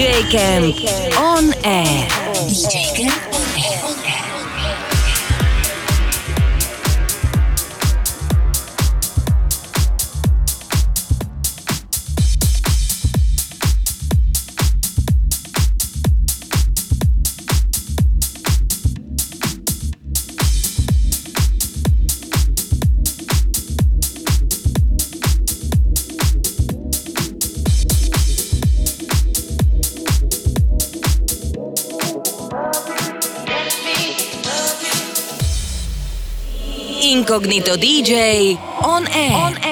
DJ Camp on air. DJ Camp Incognito DJ on air. On air.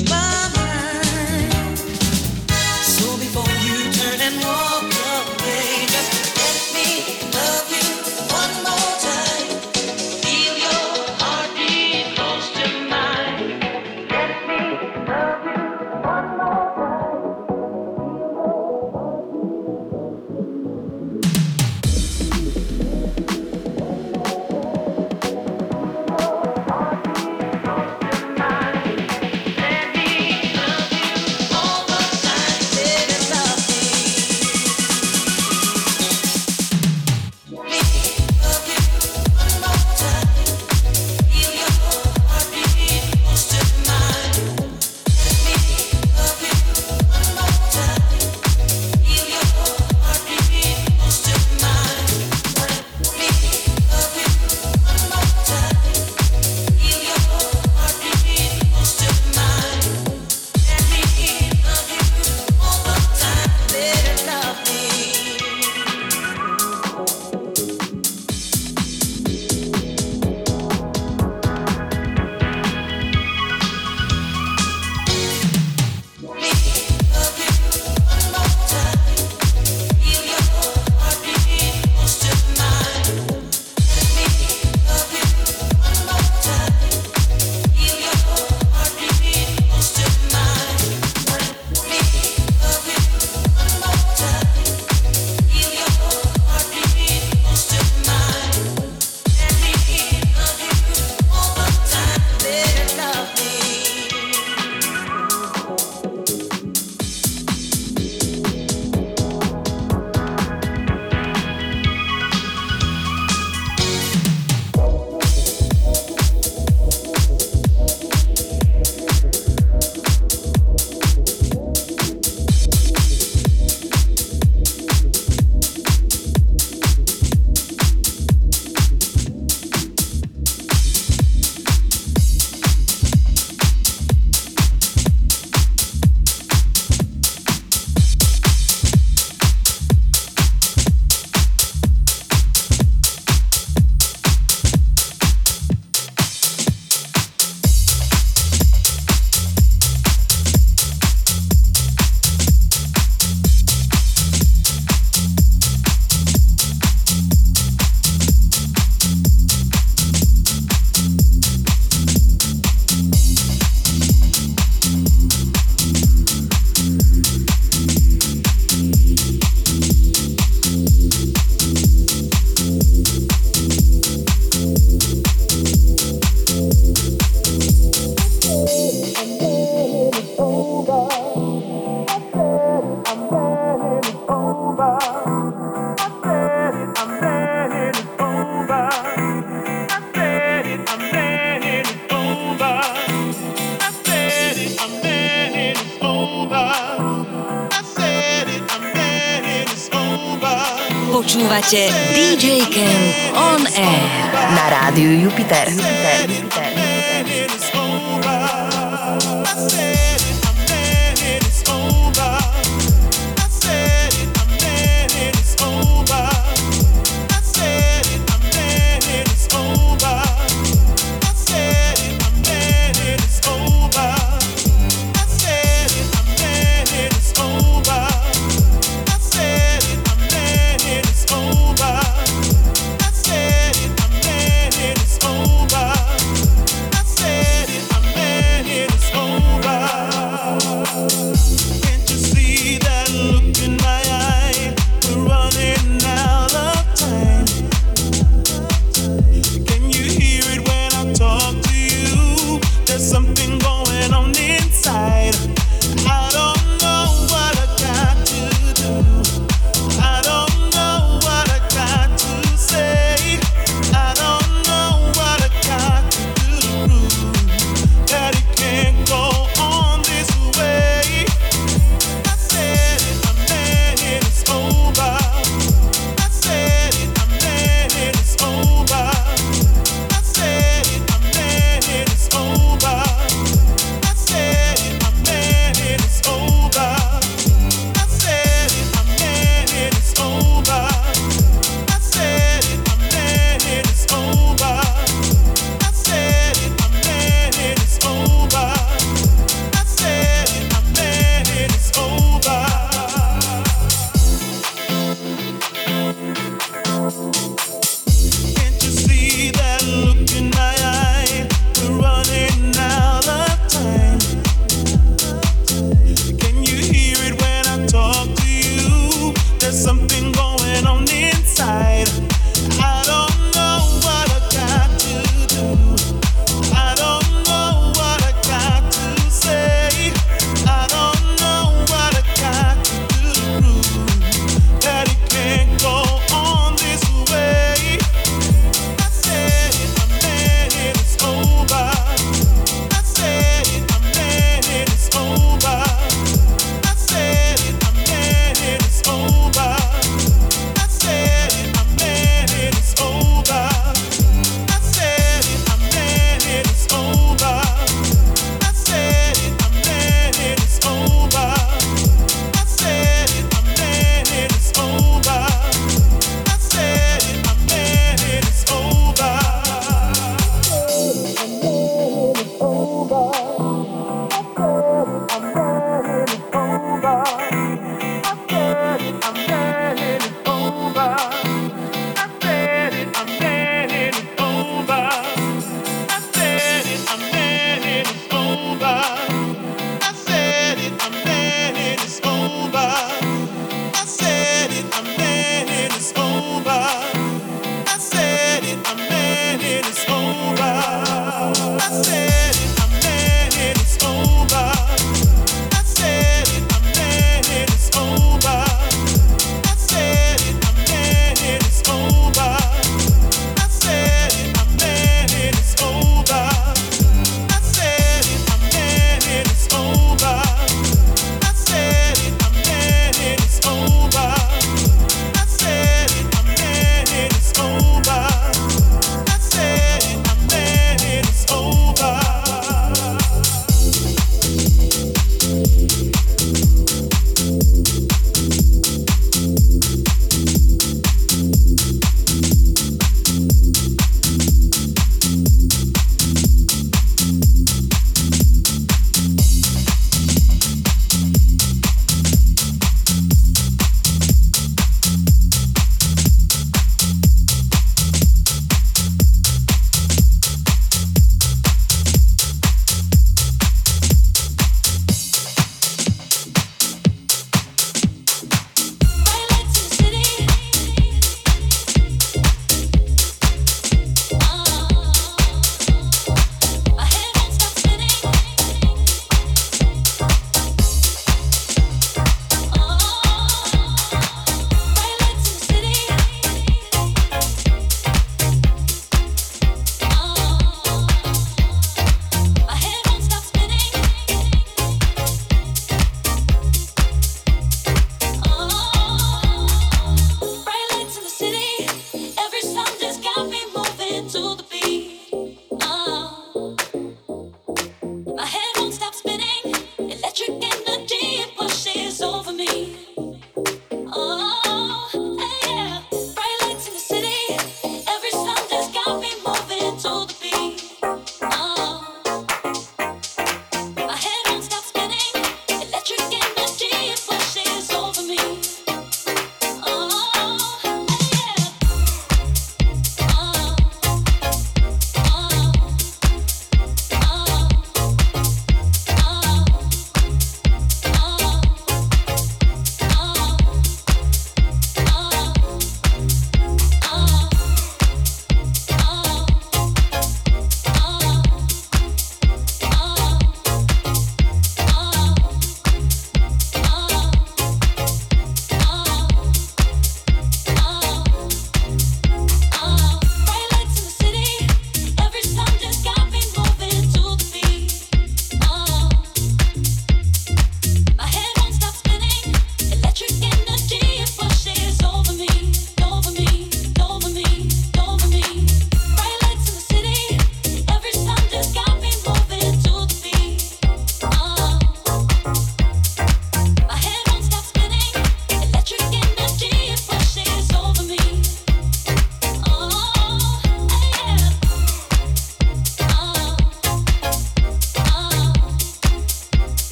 my.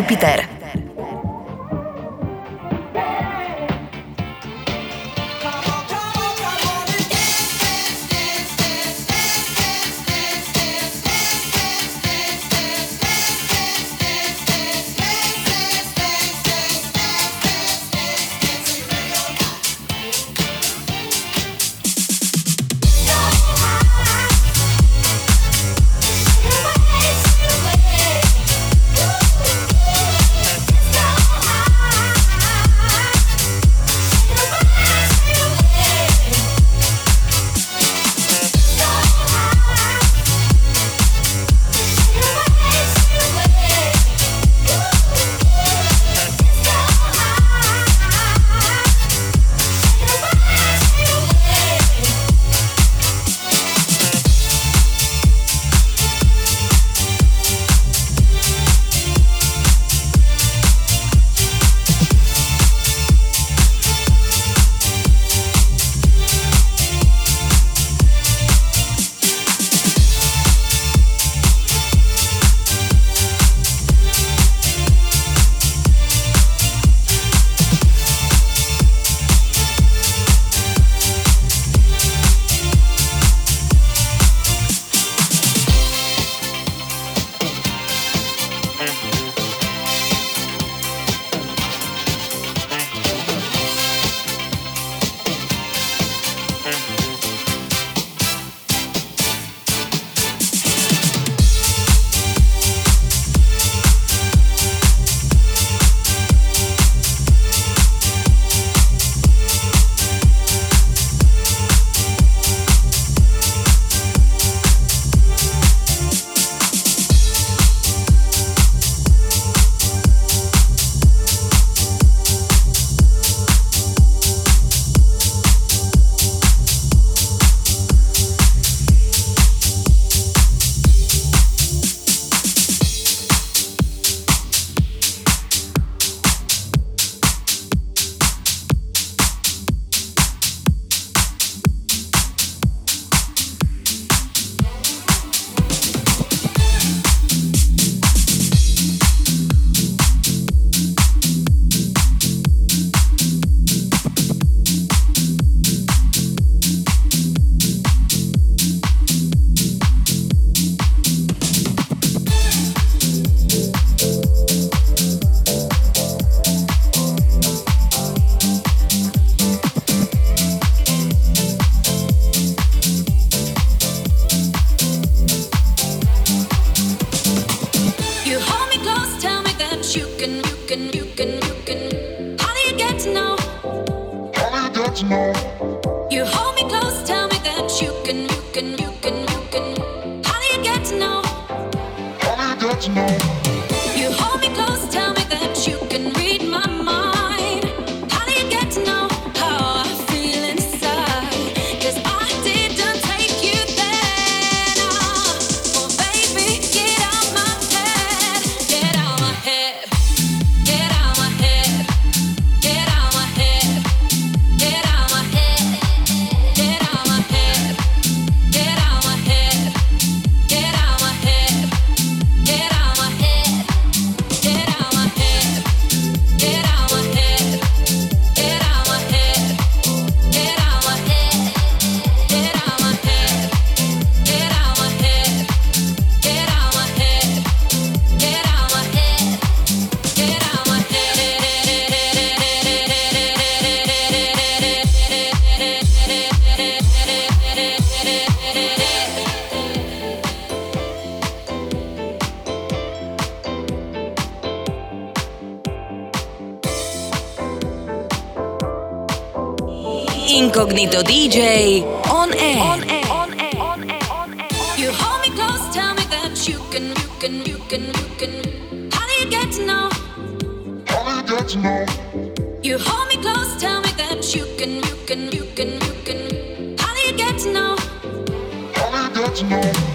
Júpiter. Incognito DJ on air. On air. On air. On air. On air. You hold me close, tell me that you can, you can, you can, you can. How do you get to know? How do you get to know? You hold me close, tell me that you can, you can, you can, you can. How do you get to know? How do you get to know?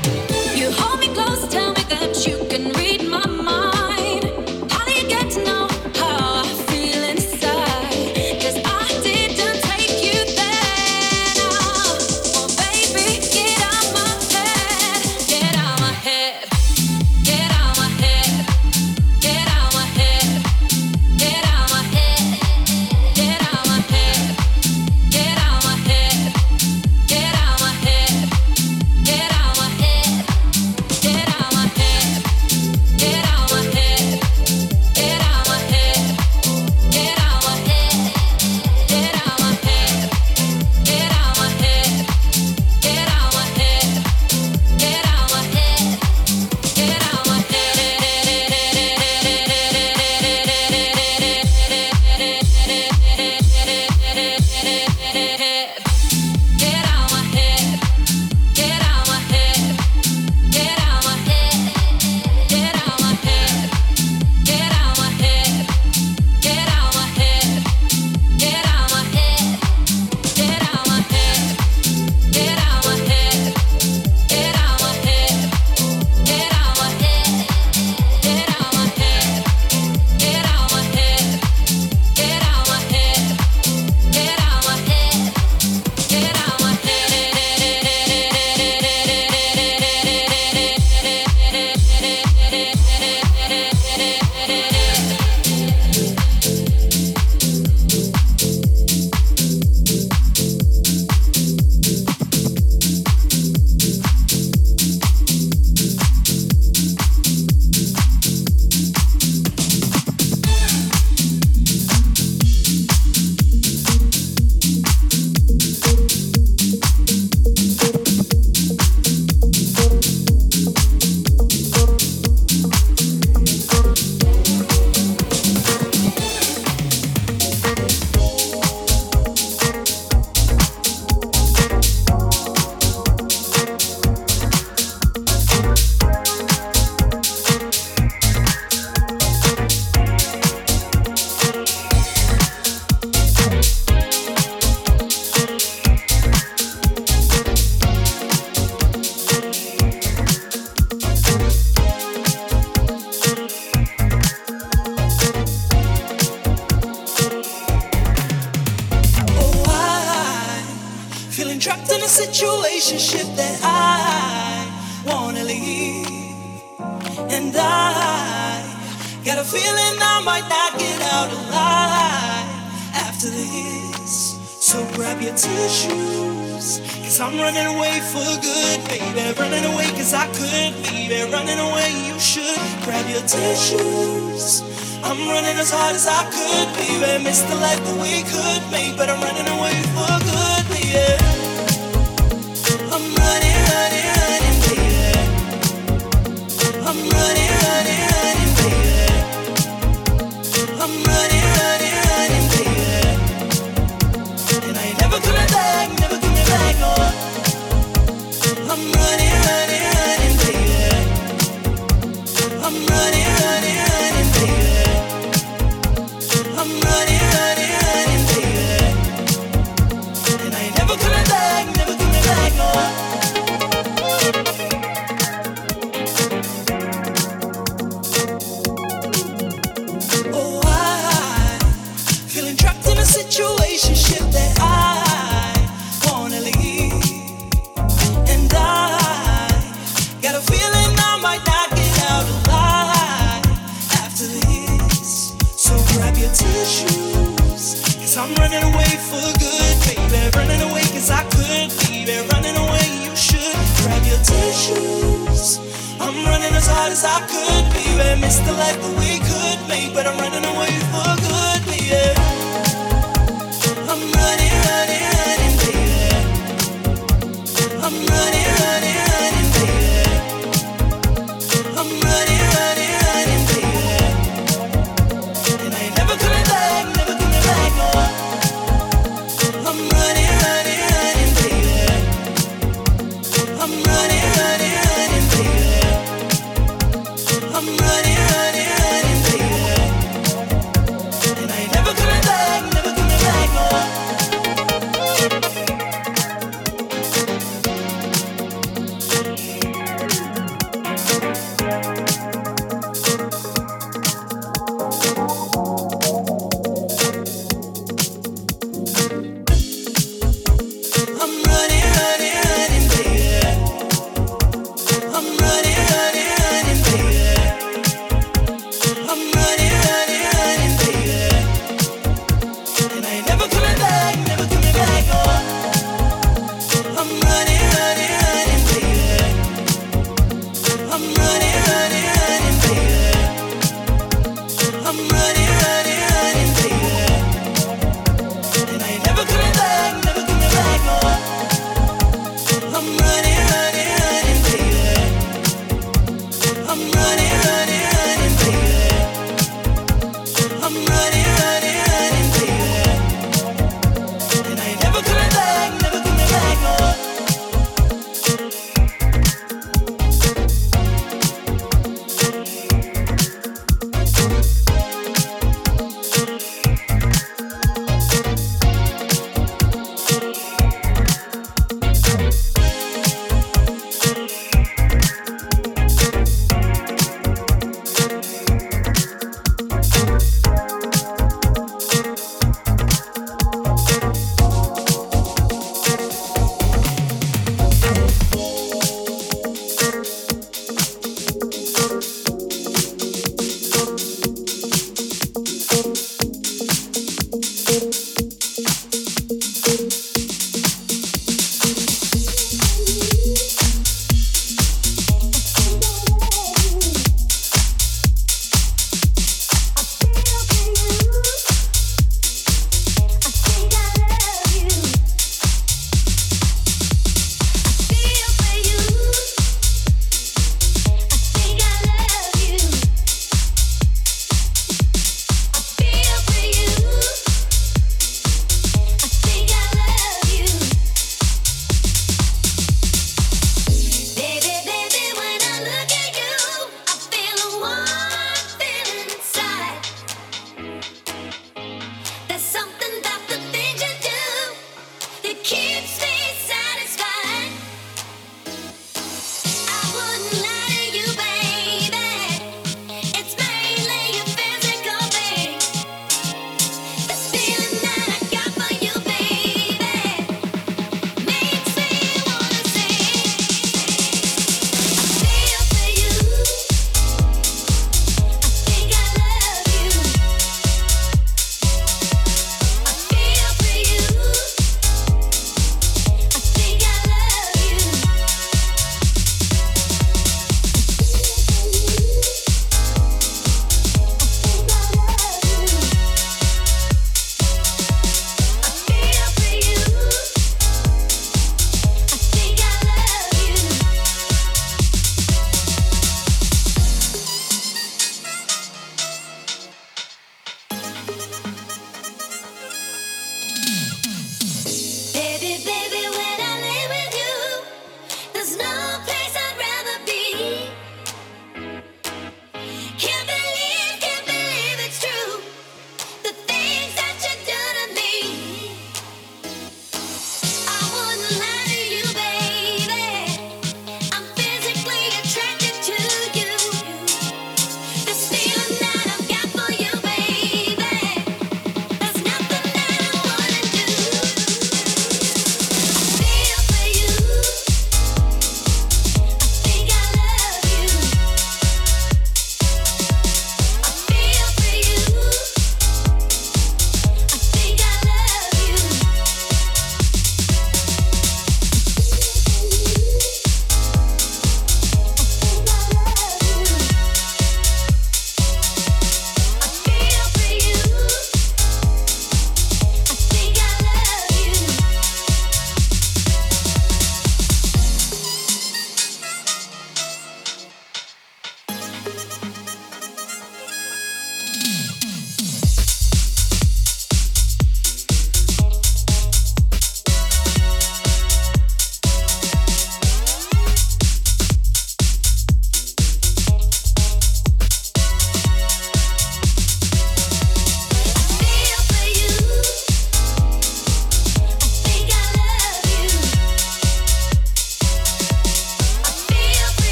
life that we could make, but I'm running away for good, yeah.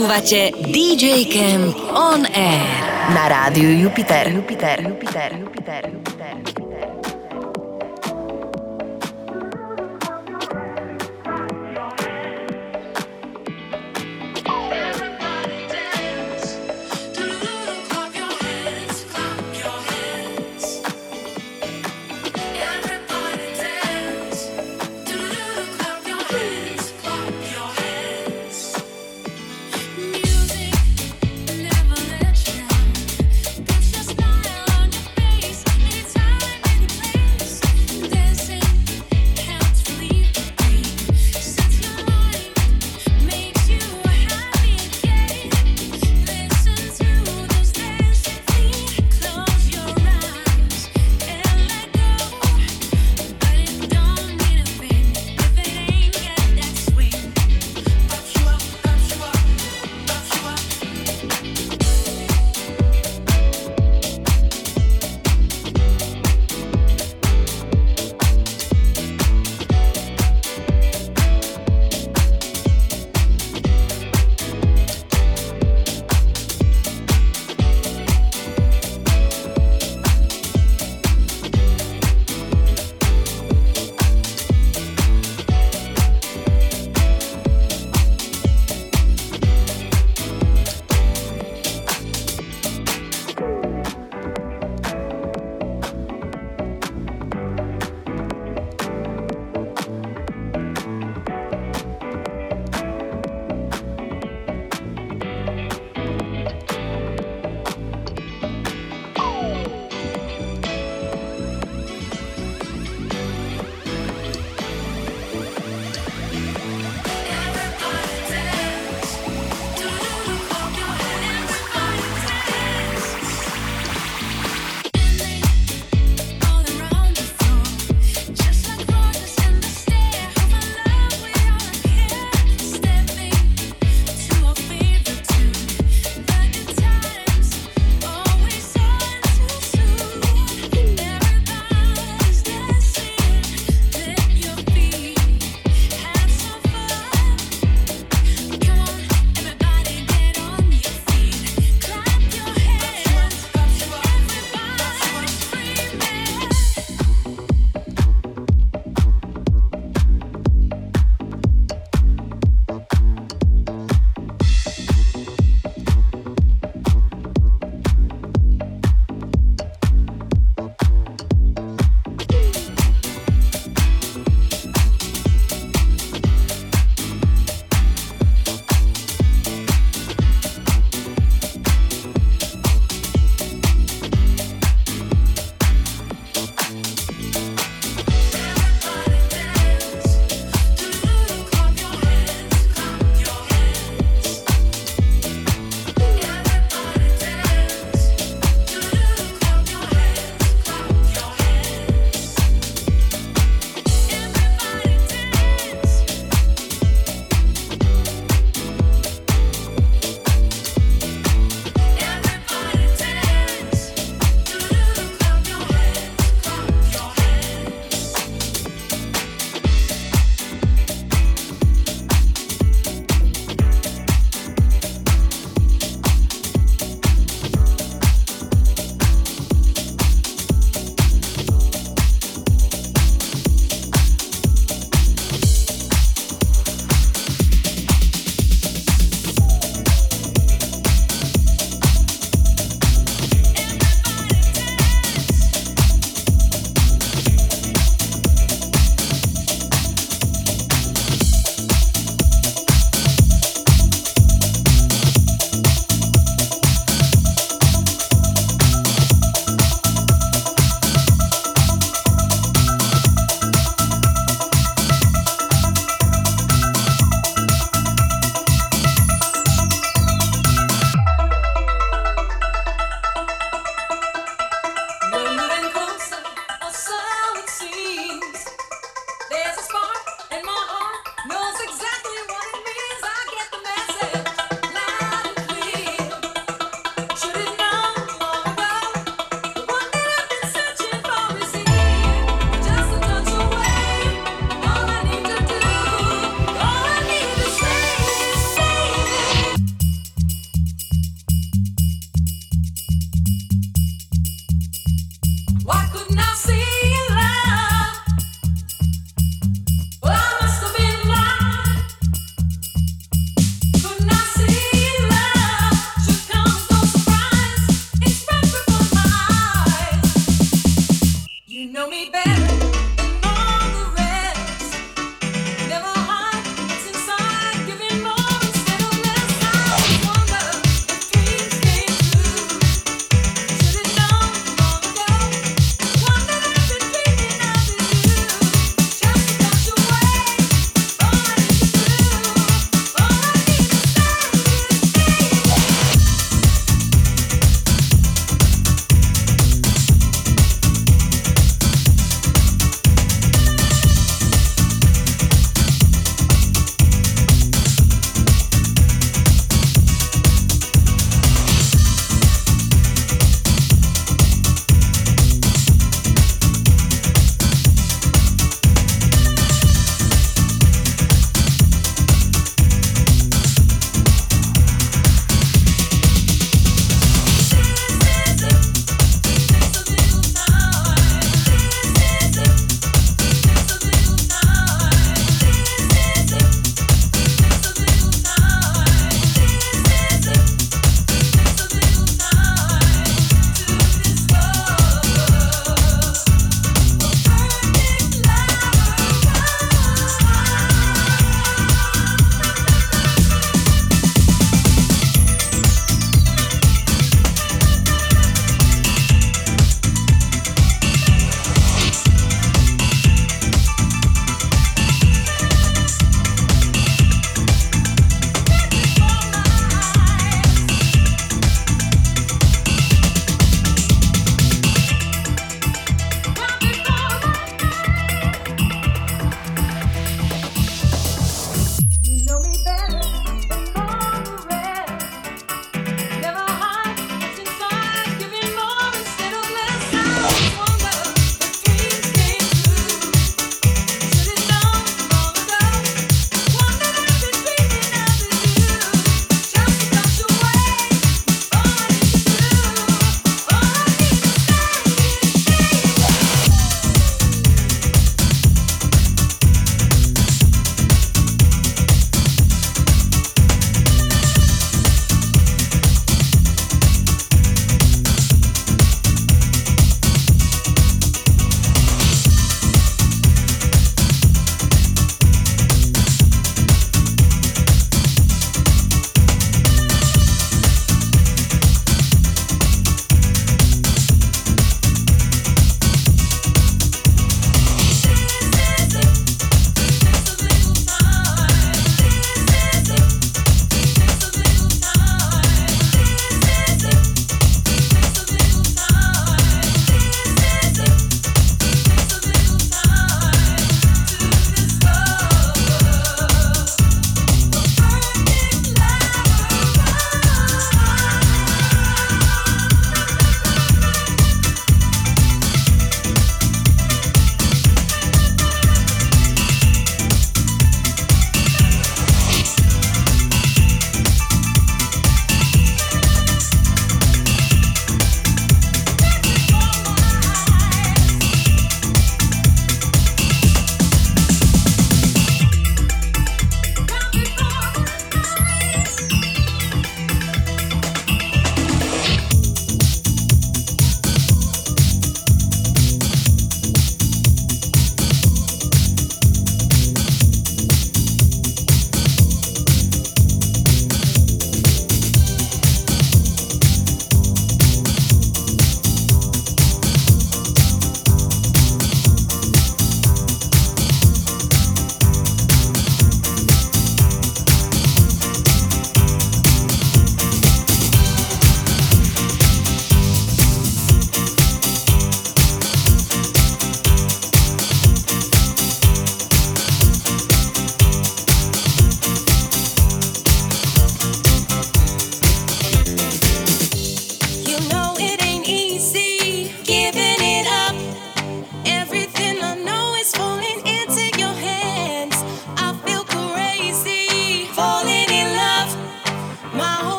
Počúvate DJ Camp On Air na rádiu Jupiter. Jupiter, Jupiter, Jupiter,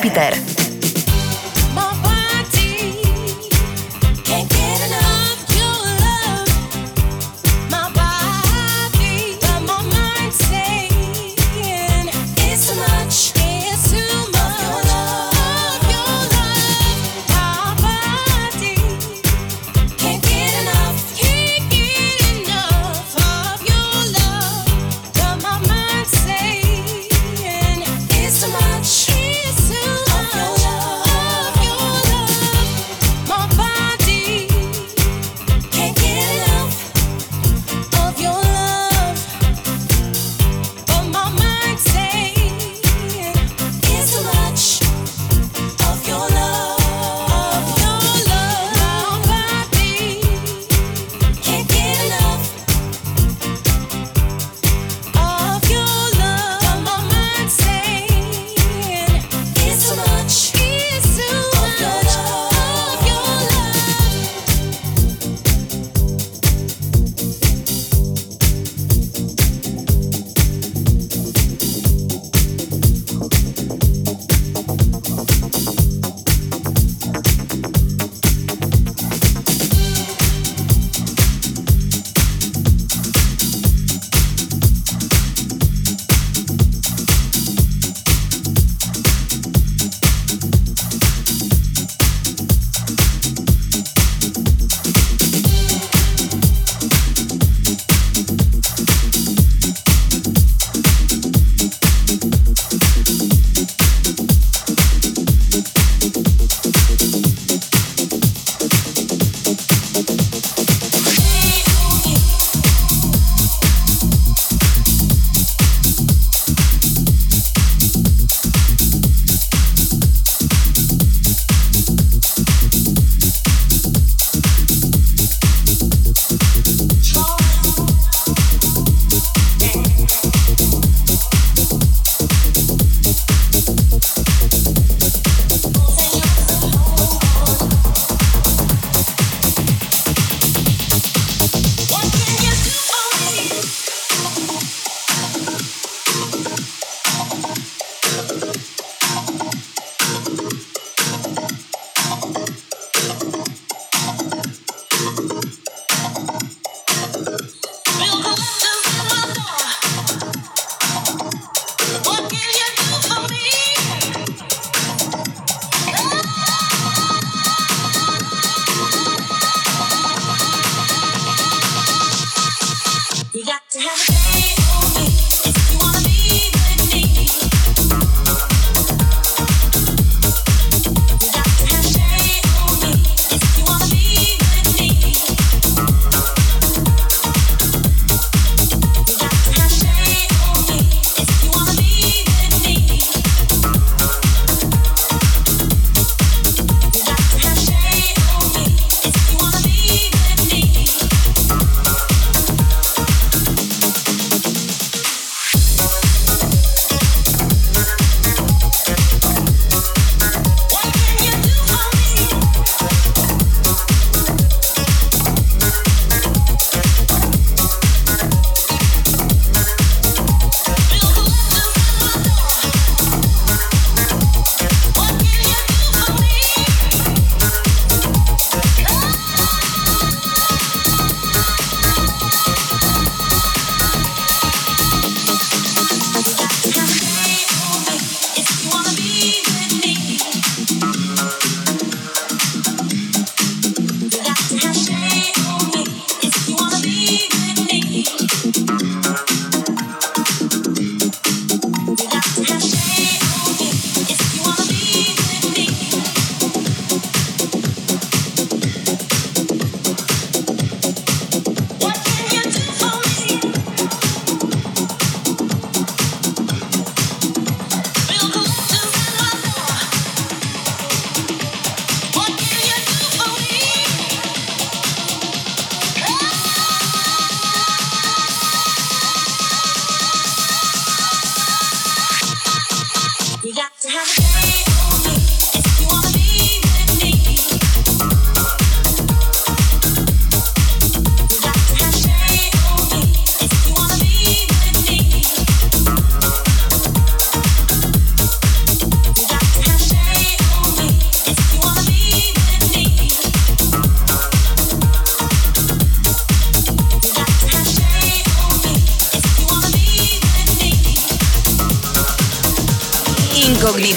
rádiu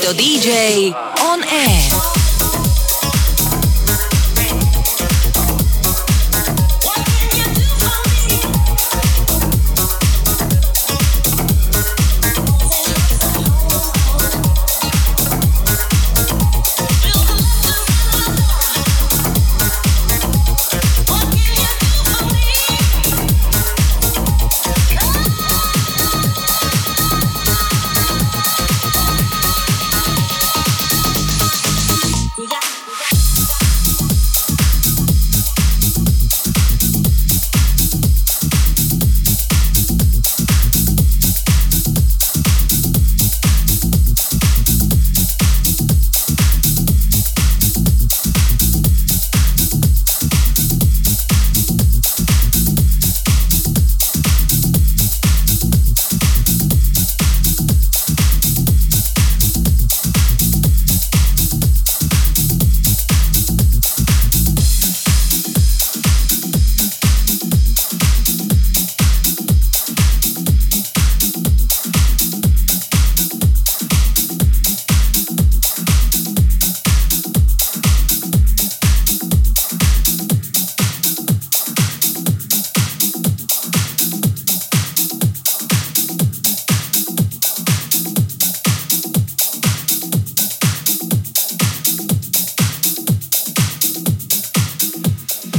Incognito DJ on air.